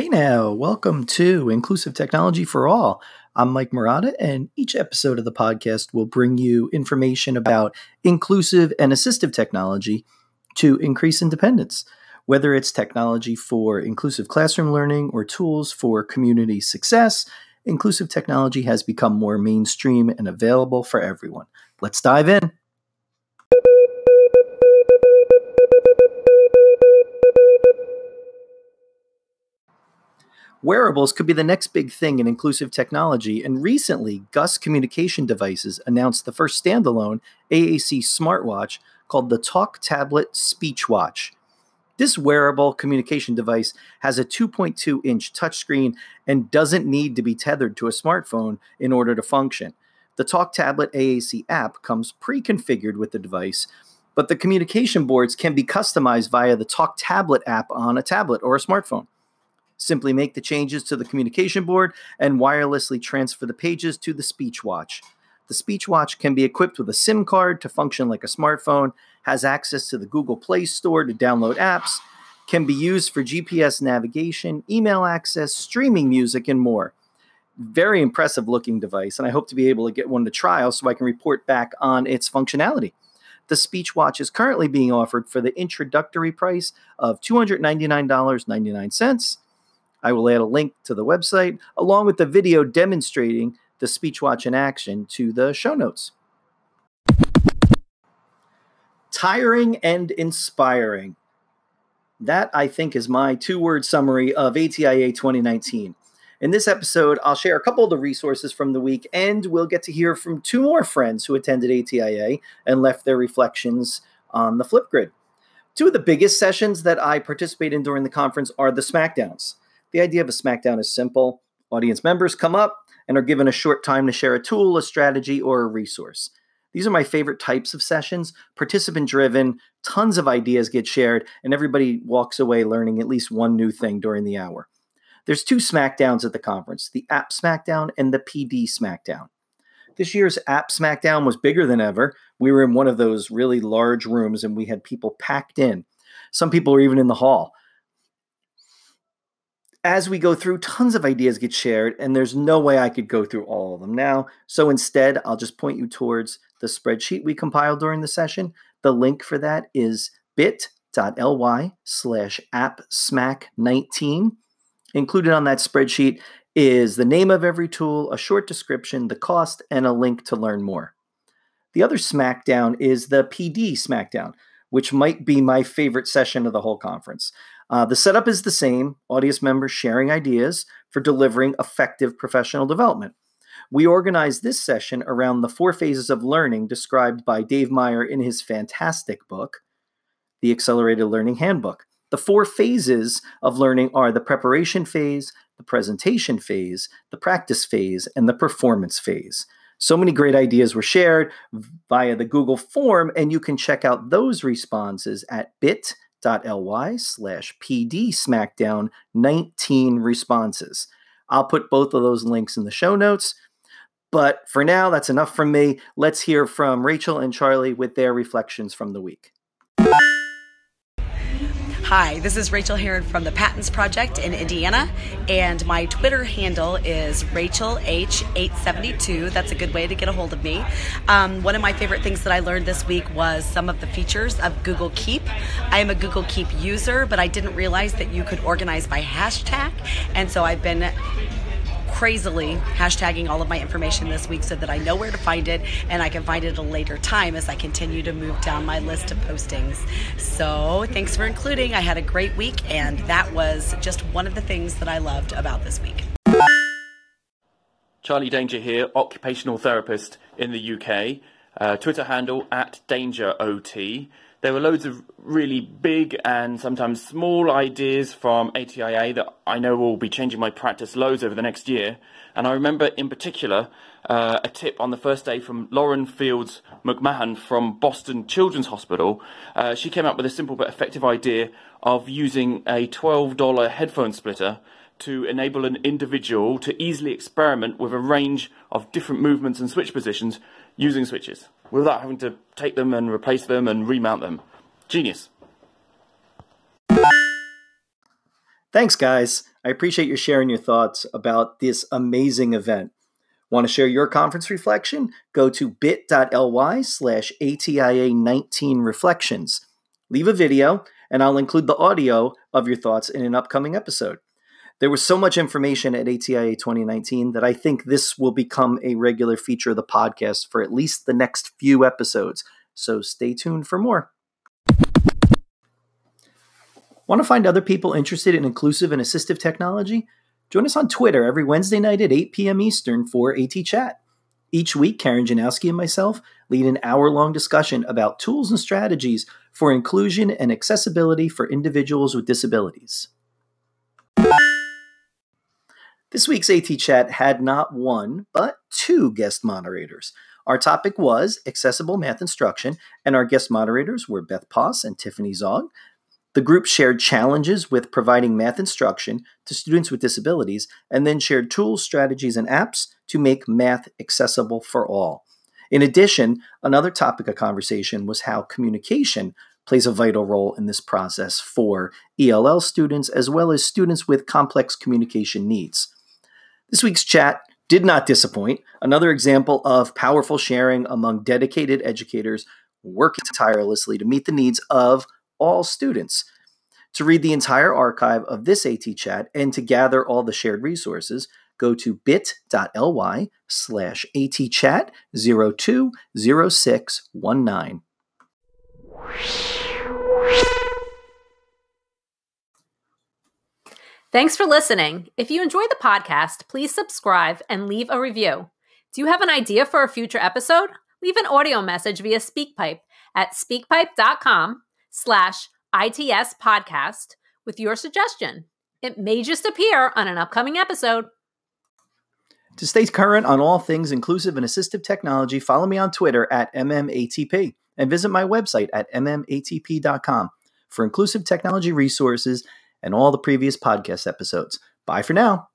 Hey now, welcome to Inclusive Technology for All. I'm Mike Marotta, and each episode of the podcast will bring you information about inclusive and assistive technology to increase independence. Whether it's technology for inclusive classroom learning or tools for community success, inclusive technology has become more mainstream and available for everyone. Let's dive in. Wearables could be the next big thing in inclusive technology, and recently, Gus Communication Devices announced the first standalone AAC smartwatch called the Talk Tablet Speech Watch. This wearable communication device has a 2.2 inch touchscreen and doesn't need to be tethered to a smartphone in order to function. The Talk Tablet AAC app comes pre configured with the device, but the communication boards can be customized via the Talk Tablet app on a tablet or a smartphone. Simply make the changes to the communication board and wirelessly transfer the pages to the speech watch. The speech watch can be equipped with a SIM card to function like a smartphone, has access to the Google Play Store to download apps, can be used for GPS navigation, email access, streaming music, and more. Very impressive looking device, and I hope to be able to get one to trial so I can report back on its functionality. The Speech Watch is currently being offered for the introductory price of $299.99 I will add a link to the website along with the video demonstrating the SpeechWatch in action to the show notes. Tiring and inspiring. That, I think, is my two word summary of ATIA 2019. In this episode, I'll share a couple of the resources from the week, and we'll get to hear from two more friends who attended ATIA and left their reflections on the Flipgrid. Two of the biggest sessions that I participate in during the conference are the SmackDowns. The idea of a SmackDown is simple audience members come up and are given a short time to share a tool, a strategy, or a resource. These are my favorite types of sessions, participant driven, tons of ideas get shared, and everybody walks away learning at least one new thing during the hour. There's two SmackDowns at the conference the App SmackDown and the PD SmackDown. This year's App SmackDown was bigger than ever. We were in one of those really large rooms and we had people packed in. Some people were even in the hall as we go through, tons of ideas get shared, and there's no way I could go through all of them now. So instead, I'll just point you towards the spreadsheet we compiled during the session. The link for that is bit.ly slash appsmack19. Included on that spreadsheet is the name of every tool, a short description, the cost, and a link to learn more. The other SmackDown is the PD SmackDown, which might be my favorite session of the whole conference. Uh, the setup is the same audience members sharing ideas for delivering effective professional development. We organized this session around the four phases of learning described by Dave Meier in his fantastic book, The Accelerated Learning Handbook. The four phases of learning are the preparation phase, the presentation phase, the practice phase, and the performance phase. So many great ideas were shared via the Google form, and you can check out those responses at bit.ly slash PD SmackDown 19 responses. I'll put both of those links in the show notes. But for now, that's enough from me. Let's hear from Rachel and Charlie with their reflections from the week. Hi, this is Rachel Heron from the PATINS Project in Indiana, and my Twitter handle is Rachel H872. That's a good way to get a hold of me. Um, one of my favorite things that I learned this week was some of the features of Google Keep. I am a Google Keep user, but I didn't realize that you could organize by hashtag, and so I've been crazily hashtagging all of my information this week so that I know where to find it and I can find it at a later time as I continue to move down my list of postings. So, thanks for including. I had a great week, and that was just one of the things that I loved about this week. Charlie Danger here, occupational therapist in the UK. Uh, Twitter handle at DangerOT. There were loads of really big and sometimes small ideas from ATIA that I know will be changing my practice loads over the next year. And I remember in particular uh, a tip on the first day from Lauren Fields McMahon from Boston Children's Hospital. Uh, she came up with a simple but effective idea of using a $12 headphone splitter to enable an individual to easily experiment with a range of different movements and switch positions using switches without having to take them and replace them and remount them. Genius. Thanks, guys. I appreciate you sharing your thoughts about this amazing event. Want to share your conference reflection? Go to bit.ly slash ATIA19 reflections. Leave a video, and I'll include the audio of your thoughts in an upcoming episode. There was so much information at ATIA 2019 that I think this will become a regular feature of the podcast for at least the next few episodes. So stay tuned for more. Want to find other people interested in inclusive and assistive technology? Join us on Twitter every Wednesday night at 8 p.m. Eastern for AT Chat. Each week, Karen Janowski and myself lead an hour long discussion about tools and strategies for inclusion and accessibility for individuals with disabilities. This week's AT Chat had not one, but two guest moderators. Our topic was accessible math instruction, and our guest moderators were Beth Poss and Tiffany Zog. The group shared challenges with providing math instruction to students with disabilities and then shared tools, strategies, and apps to make math accessible for all. In addition, another topic of conversation was how communication plays a vital role in this process for ELL students as well as students with complex communication needs. This week's chat did not disappoint. Another example of powerful sharing among dedicated educators working tirelessly to meet the needs of all students. To read the entire archive of this AT chat and to gather all the shared resources, go to bit.ly slash atchat 020619. Thanks for listening. If you enjoy the podcast, please subscribe and leave a review. Do you have an idea for a future episode? Leave an audio message via SpeakPipe at speakpipe.com slash ITS podcast with your suggestion. It may just appear on an upcoming episode. To stay current on all things inclusive and assistive technology, follow me on Twitter at MMATP and visit my website at MMATP.com for inclusive technology resources and all the previous podcast episodes. Bye for now.